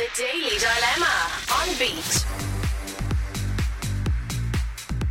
The Daily Dilemma on Beat.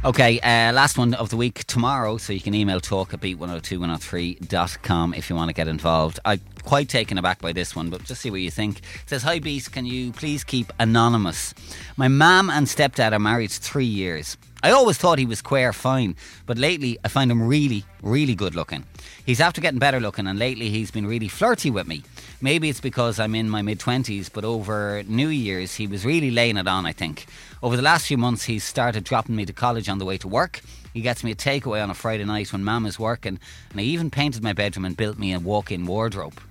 Okay, uh, last one of the week tomorrow, so you can email talk at beat102103.com if you want to get involved. I'm quite taken aback by this one, but just see what you think. It says, Hi Beat, can you please keep anonymous? My mum and stepdad are married three years. I always thought he was queer fine, but lately I find him really, really good looking. He's after getting better looking, and lately he's been really flirty with me. Maybe it's because I'm in my mid 20s, but over New Year's he was really laying it on, I think. Over the last few months, he's started dropping me to college on the way to work. He gets me a takeaway on a Friday night when Mum is working, and he even painted my bedroom and built me a walk in wardrobe.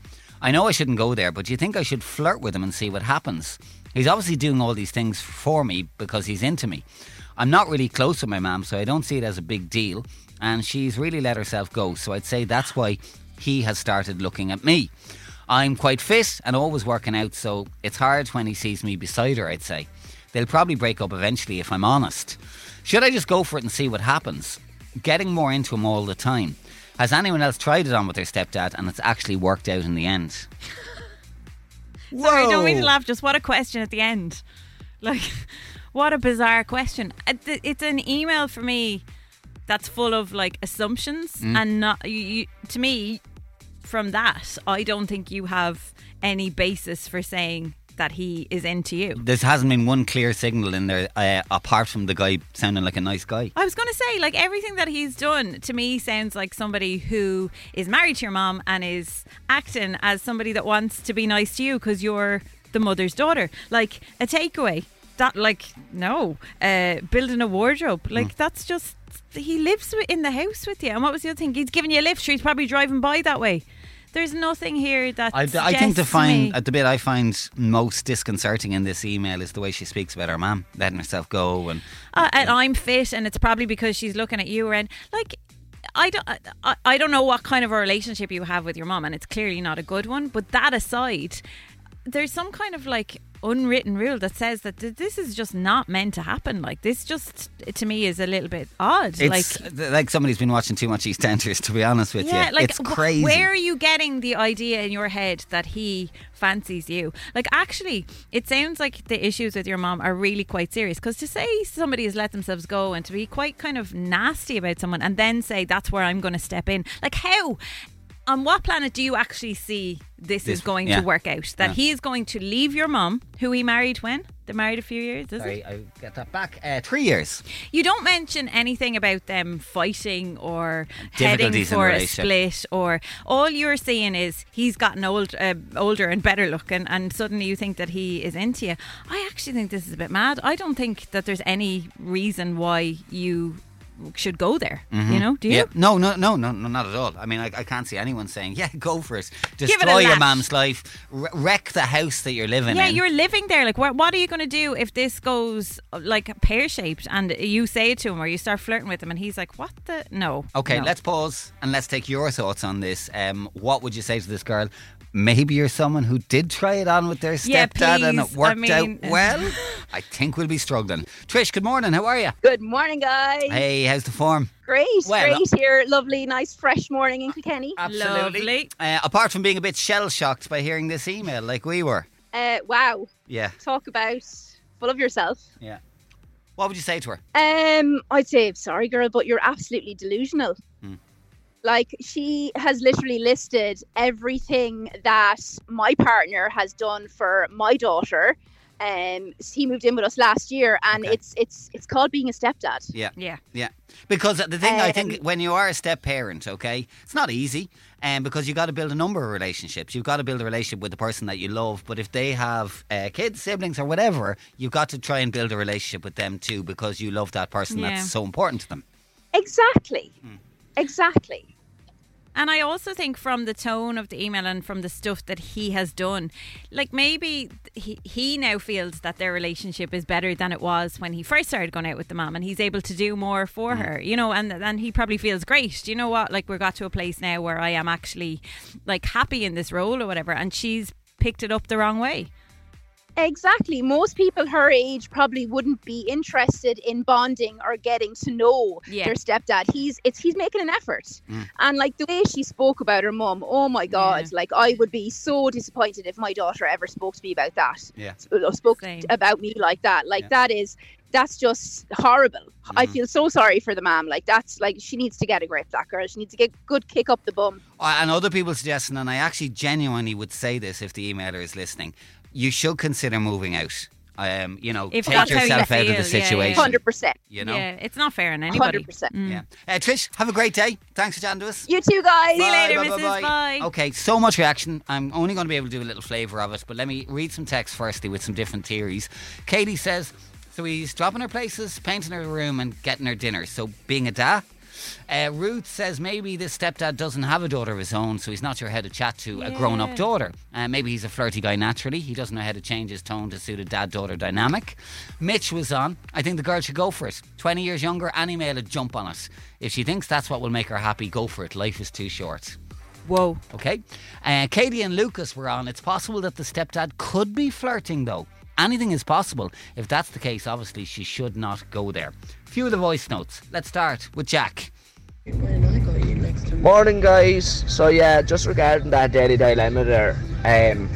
I know I shouldn't go there, but do you think I should flirt with him and see what happens? He's obviously doing all these things for me because he's into me. I'm not really close with my mum, so I don't see it as a big deal, and she's really let herself go, so I'd say that's why he has started looking at me. I'm quite fit and always working out, so it's hard when he sees me beside her, I'd say. They'll probably break up eventually if I'm honest. Should I just go for it and see what happens? Getting more into him all the time. Has anyone else tried it on with their stepdad and it's actually worked out in the end? Sorry, don't mean to laugh. Just what a question at the end. Like, what a bizarre question. Uh, It's an email for me that's full of like assumptions Mm. and not you, you, to me. From that, I don't think you have any basis for saying that he is into you. There hasn't been one clear signal in there uh, apart from the guy sounding like a nice guy. I was going to say, like, everything that he's done to me sounds like somebody who is married to your mom and is acting as somebody that wants to be nice to you because you're the mother's daughter. Like, a takeaway. That, like, no. Uh, building a wardrobe. Like, that's just, he lives in the house with you. And what was the other thing? He's giving you a lift. Sure, he's probably driving by that way. There's nothing here that. I, I think the to find uh, the bit I find most disconcerting in this email is the way she speaks about her mom letting herself go and uh, and I'm fit, and it's probably because she's looking at you and like. I don't, I, I don't know what kind of a relationship you have with your mom, and it's clearly not a good one. But that aside, there's some kind of like unwritten rule that says that th- this is just not meant to happen. Like this, just to me, is a little bit odd. it's like, like, like somebody's been watching too much EastEnders. To be honest with yeah, you, like it's crazy. Where are you getting the idea in your head that he fancies you? Like, actually, it sounds like the issues with your mom are really quite serious. Because to say somebody has let themselves go and to be quite kind of nasty about someone and then say that's where I'm going to step in, like how? On what planet do you actually see this, This- is going yeah. to work out? That Yeah. he is going to leave your mum, who he married when? They're married a few years, is Sorry, it? I get that back. Uh, three years. You don't mention anything about them fighting or heading for a split, or all you're saying is he's gotten old, uh, older and better looking, and suddenly you think that he is into you. I actually think this is a bit mad. I don't think that there's any reason why you should go there. You know? Do you? Yeah. No, no, no, no, no, not at all. I mean, I, I can't see anyone saying, "Yeah, go for it, it a destroy your lash. mum's life, wre- wreck the house that you're living Yeah, in." you're living there. Like, what, what are you going to do if this goes like pear shaped and you say it to him or you start flirting with him and he's like, what the? No. Okay, no. let's pause and let's take your thoughts on this. Um, what would you say to this girl? Maybe you're someone who did try it on with their Yeah, stepdad and it please. I worked mean- out well. I think we'll be struggling. Trish, good morning. How are you? Good morning, guys. Hey, how's the form? Great, Well, great here. Lovely, nice, fresh morning in Kilkenny. Absolutely. Uh, apart from being a bit shell shocked by hearing this email, like we were. Uh, wow, Yeah, talk about full of yourself. yeah. What would you say to her? Um, I'd say sorry, girl, but you're absolutely delusional. Hmm. Like she has literally listed everything that my partner has done for my daughter. Um, he moved in with us last year, and Okay. it's it's it's called being a stepdad. Yeah. Yeah. Yeah, because the thing I think Um, when you are a step parent, okay, it's not easy, and um, because you got to build a number of relationships. You've got to build a relationship with the person that you love, but if they have uh, kids, siblings, or whatever, you've got to try and build a relationship with them too because you love that person Yeah. that's so important to them. Exactly, Hmm. exactly. And I also think from the tone of the email and from the stuff that he has done, like maybe he, he now feels that their relationship is better than it was when he first started going out with the mom and he's able to do more for mm. her, you know, and and he probably feels great. Do you know what? Like we got to a place now where I am actually like happy in this role or whatever and she's picked it up the wrong way. Exactly. Most people her age probably wouldn't be interested in bonding or getting to know Yeah. their stepdad. He's it's he's making an effort. Mm. And like the way she spoke about her mum, oh my god, Yeah. like I would be so disappointed if my daughter ever spoke to me about that. Yeah. Or spoke Same. about me like that. Like Yeah. that is that's just horrible. I Mhm. feel so sorry for the mom. Like that's like she needs to get a grip, that girl. She needs to get good kick up the bum. And other people suggesting, and I actually genuinely would say this if the emailer is listening, you should consider moving out. Um, you know, If take that's how you yourself out of feel, the yeah, yeah. situation. Hundred percent. You know, Yeah, it's not fair on anybody. 100%. Mm. yeah. Uh, Trish, have a great day. Thanks for chatting to us. You too, guys. See you Bye, later, bye, Mrs. bye, Bye. Okay, so much reaction. I'm only going to be able to do a little flavour of it, but let me read some text firstly with some different theories. Katie says, so he's dropping her places, painting her room, and getting her dinner. So being a da. Uh, Ruth says maybe this stepdad doesn't have a daughter of his own, so he's not sure how to chat to a grown up daughter. Uh, maybe he's a flirty guy naturally. He doesn't know how to change his tone to suit a dad daughter dynamic. Mitch was on. I think the girl should go for it. 20 years younger, any male would jump on it. If she thinks that's what will make her happy, go for it. Life is too short. Whoa. Okay. Uh, Katie and Lucas were on. It's possible that the stepdad could be flirting, though. Anything is possible. If that's the case, obviously she should not go there. Few of the voice notes. Let's start with Jack. Morning, guys. So yeah, just regarding that daily dilemma there. Um,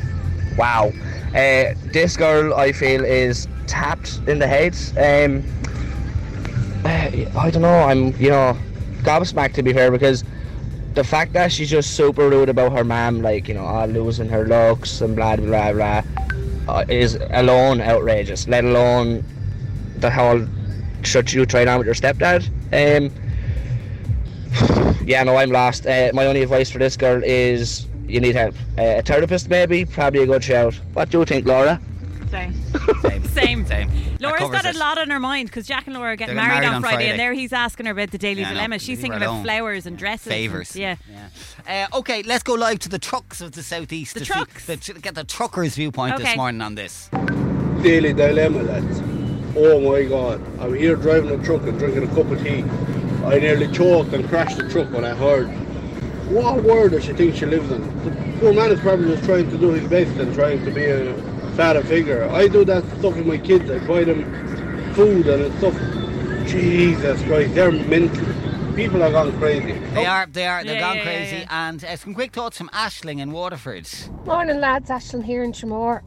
wow. Uh, this girl, I feel, is tapped in the head. Um, uh, I don't know. I'm, you know, gobsmacked to be fair because the fact that she's just super rude about her mum, like you know, all losing her looks and blah blah blah, uh, is alone outrageous. Let alone the whole should you try on with your stepdad. Um, yeah, no, I'm lost. Uh, my only advice for this girl is you need help. Uh, a therapist, maybe, probably a good shout. What do you think, Laura? Same. Same. Same. Same. Laura's That got covers a lot on her mind because Jack and Laura are getting married, married on, on Friday, Friday. and there he's asking her about the daily Yeah, I know. dilemma. She's thinking about alone. flowers and dresses. and- Favours. Yeah. yeah. Uh, okay, let's go live to the trucks of the southeast. The to see- trucks? the get the truckers' viewpoint this morning on this. daily dilemma, lads. Oh my god, I'm here driving a truck and drinking a cup of tea. I nearly choked and crashed the truck when I heard what world does she think she lives in. The poor man is probably just trying to do his best and trying to be a father figure. I do that stuff with my kids. I buy them food and stuff. Jesus Christ, they're mental. People are gone crazy. They are, they are, they're Yeah, gone yeah, yeah, crazy. yeah. And uh, some quick thoughts from Ashling in Waterford. Morning, lads. Ashling here in Tramore.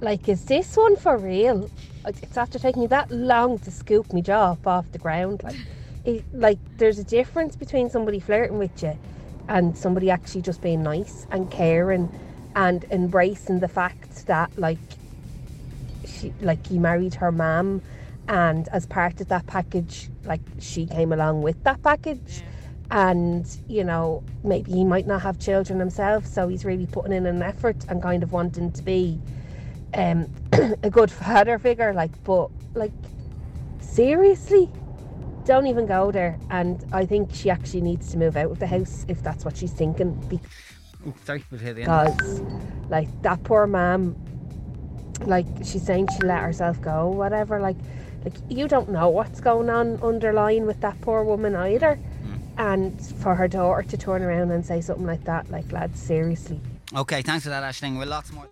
Like, is this one for real? It's after taking you that long to scoop me jaw up off the ground. Like, it, like there's a difference between somebody flirting with you and somebody actually just being nice and caring and embracing the fact that, like, she, like he married her mum, and as part of that package, like she came along with that package. And you know, maybe he might not have children himself, so he's really putting in an effort and kind of wanting to be um, a good father figure. Like, but like, seriously, don't even go there. And I think she actually needs to move out of the house if that's what she's thinking, Ooh, sorry, we'll hear the because like that poor mom, like she's saying she let herself go, whatever. Like, like you don't know what's going on underlying with that poor woman either. Hmm. And for her daughter to turn around and say something like that, like lads, seriously. Okay, thanks for that, Ashling. We're lots more.